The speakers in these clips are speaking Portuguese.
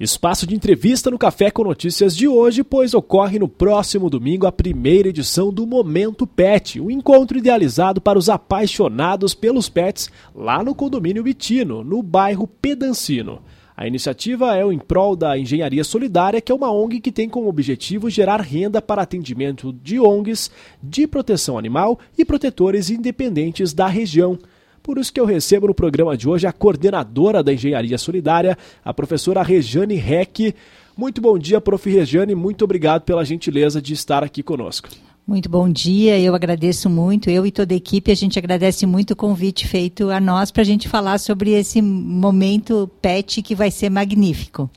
Espaço de entrevista no Café com Notícias de hoje, pois ocorre no próximo domingo a primeira edição do Momento Pet, um encontro idealizado para os apaixonados pelos pets lá no condomínio Bitino, no bairro Pedancino. A iniciativa é o em prol da Engenharia Solidária, que é uma ONG que tem como objetivo gerar renda para atendimento de ONGs, de proteção animal e protetores independentes da região. Por isso que eu recebo no programa de hoje a coordenadora da Engenharia Solidária, a professora Rejane Reck. Muito bom dia, prof. Rejane, muito obrigado pela gentileza de estar aqui conosco. Muito bom dia, eu agradeço muito, eu e toda a equipe, a gente agradece muito o convite feito a nós para a gente falar sobre esse momento PET que vai ser magnífico.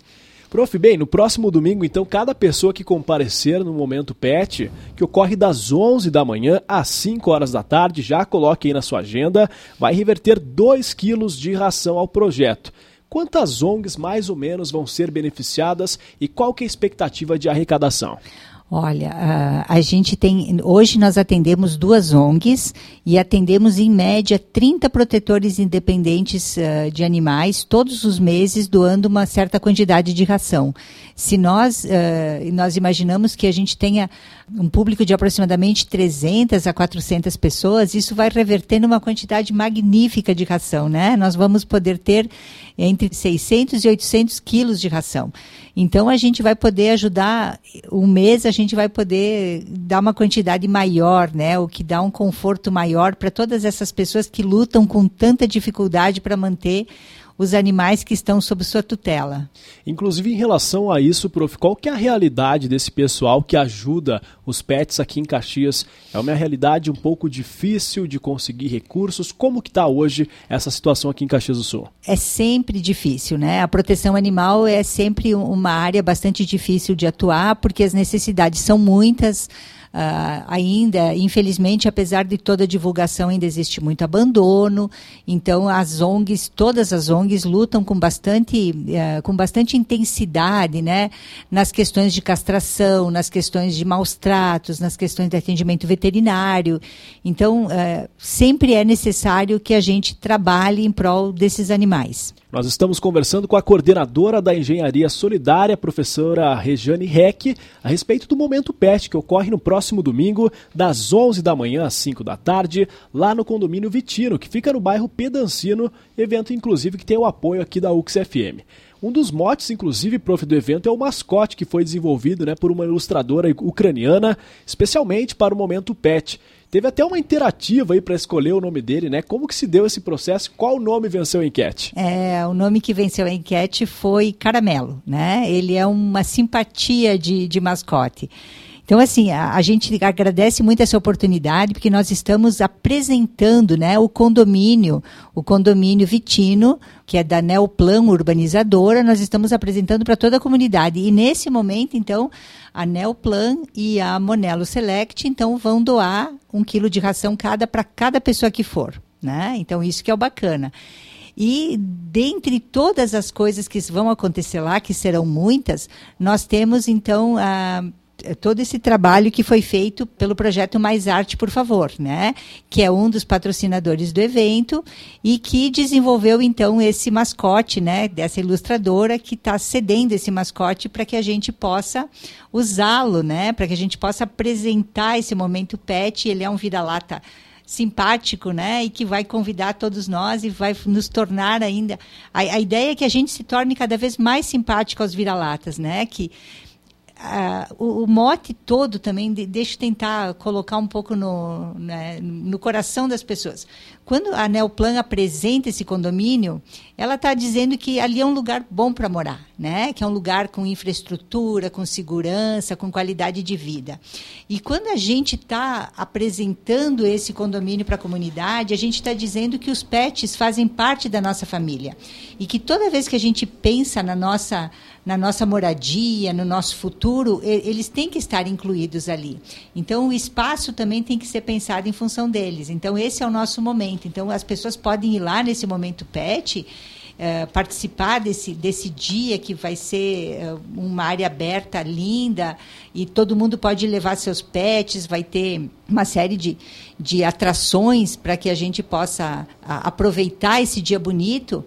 Prof, bem, no próximo domingo, então, cada pessoa que comparecer no Momento PET, que ocorre das 11 da manhã às 5 horas da tarde, já coloque aí na sua agenda, vai reverter 2 quilos de ração ao projeto. Quantas ONGs mais ou menos vão ser beneficiadas e qual que é a expectativa de arrecadação? Olha, a, gente tem. Hoje nós atendemos duas ONGs e atendemos em média 30 protetores independentes uh, de animais todos os meses, doando uma certa quantidade de ração. Se nós, uh, nós imaginamos que a gente tenha um público de aproximadamente 300 a 400 pessoas, isso vai reverter numa quantidade magnífica de ração, né? Nós vamos poder ter entre 600 e 800 quilos de ração. Então a gente vai poder ajudar, um mês a gente vai poder dar uma quantidade maior, né? O que dá um conforto maior para todas essas pessoas que lutam com tanta dificuldade para manter os animais que estão sob sua tutela. Inclusive, em relação a isso, prof, qual que é a realidade desse pessoal que ajuda os pets aqui em Caxias? É uma realidade um pouco difícil de conseguir recursos. Como que está hoje essa situação aqui em Caxias do Sul? É sempre difícil, né? A proteção animal é sempre uma área bastante difícil de atuar, porque as necessidades são muitas. Uh, ainda, infelizmente, apesar de toda a divulgação, ainda existe muito abandono. Então, as ONGs, todas as ONGs lutam com bastante, uh, com bastante intensidade, né, nas questões de castração, nas questões de maus tratos, nas questões de atendimento veterinário. Então, uh, sempre é necessário que a gente trabalhe em prol desses animais. Nós estamos conversando com a coordenadora da Engenharia Solidária, professora Rejane Reck, a respeito do Momento PET, que ocorre no próximo domingo, das 11 da manhã às 5 da tarde, lá no condomínio Vitino, que fica no bairro Pedancino, evento inclusive que tem o apoio aqui da UXFM. Um dos motes, inclusive, prof, do evento é o mascote que foi desenvolvido né, por uma ilustradora ucraniana, especialmente para o Momento PET. Teve até uma interativa aí para escolher o nome dele, né? Como que se deu esse processo? Qual nome venceu a enquete? É, o nome que venceu a enquete foi Caramelo, né? Ele é uma simpatia de, de mascote. Então, assim, a, a, gente agradece muito essa oportunidade, porque nós estamos apresentando né, o condomínio, o condomínio Vitino, que é da Neoplan Urbanizadora, nós estamos apresentando para toda a comunidade. E nesse momento, então, a Neoplan e a Monelo Select, então, vão doar um quilo de ração cada para cada pessoa que for. Né? Então, isso que é o bacana. E dentre todas as coisas que vão acontecer lá, que serão muitas, nós temos então a todo esse trabalho que foi feito pelo projeto Mais Arte, por favor, né? Que é um dos patrocinadores do evento e que desenvolveu então esse mascote, né? Dessa ilustradora que está cedendo esse mascote para que a gente possa usá-lo, né? Para que a gente possa apresentar esse momento pet. Ele é um vira-lata simpático, né? E que vai convidar todos nós e vai nos tornar ainda. A, a ideia é que a gente se torne cada vez mais simpático aos vira-latas, né? Que O, o, mote todo também, de, deixa eu tentar colocar um pouco no, né, no coração das pessoas. Quando a Neoplan apresenta esse condomínio, ela está dizendo que ali é um lugar bom para morar, né? que é um lugar com infraestrutura, com segurança, com qualidade de vida. E quando a gente está apresentando esse condomínio para a comunidade, a gente está dizendo que os pets fazem parte da nossa família. E que toda vez que a gente pensa na nossa na nossa moradia, no nosso futuro, eles têm que estar incluídos ali. Então, o espaço também tem que ser pensado em função deles. Então, esse é o nosso momento. Então, as pessoas podem ir lá nesse momento PET. Uh, participar desse, desse dia que vai ser uh, uma área aberta linda e todo mundo pode levar seus pets, vai ter uma série de, de atrações para que a gente possa a, aproveitar esse dia bonito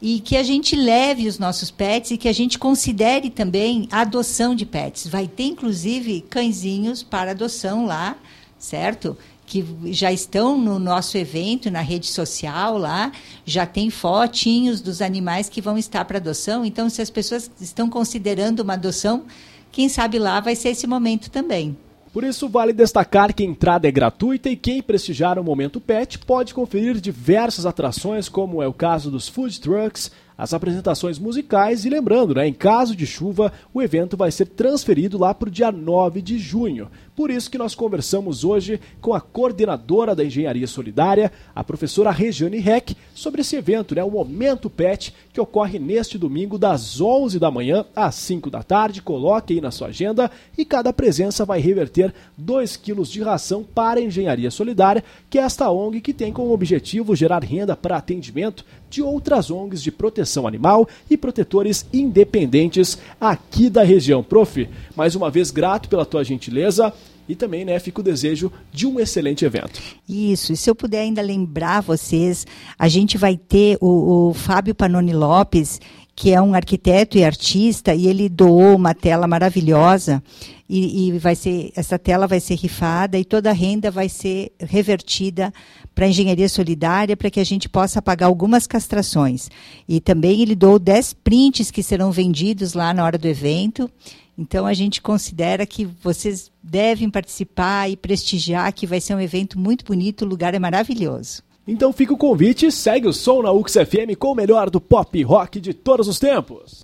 e que a gente leve os nossos pets e que a gente considere também a adoção de pets. Vai ter, inclusive, cãezinhos para adoção lá, certo? Que já estão no nosso evento, na rede social lá, já tem fotinhos dos animais que vão estar para adoção. Então, se as pessoas estão considerando uma adoção, quem sabe lá vai ser esse momento também. Por isso, vale destacar que a entrada é gratuita e quem prestigiar o Momento Pet pode conferir diversas atrações, como é o caso dos food trucks, as apresentações musicais e lembrando, né, em caso de chuva, o evento vai ser transferido lá para o dia 9 de junho. Por isso que nós conversamos hoje com a coordenadora da Engenharia Solidária, a professora Regiane Reck, sobre esse evento, né, o Momento Pet, que ocorre neste domingo das 11 da manhã às 5 da tarde. Coloque aí na sua agenda e cada presença vai reverter 2 quilos de ração para a Engenharia Solidária, que é esta ONG que tem como objetivo gerar renda para atendimento de outras ONGs de proteção animal e protetores independentes aqui da região. Prof, mais uma vez grato pela tua gentileza e também né, fica o desejo de um excelente evento. Isso, e se eu puder ainda lembrar vocês, a gente vai ter o, o Fábio Panoni Lopes, que é um arquiteto e artista, e ele doou uma tela maravilhosa e, e, vai ser essa tela vai ser rifada e toda a renda vai ser revertida para a engenharia solidária para que a gente possa pagar algumas castrações. E também ele doou 10 prints que serão vendidos lá na hora do evento. Então a gente considera que vocês devem participar e prestigiar, que vai ser um evento muito bonito, o lugar é maravilhoso. Então fica o convite, segue o som na UXFM com o melhor do pop rock de todos os tempos.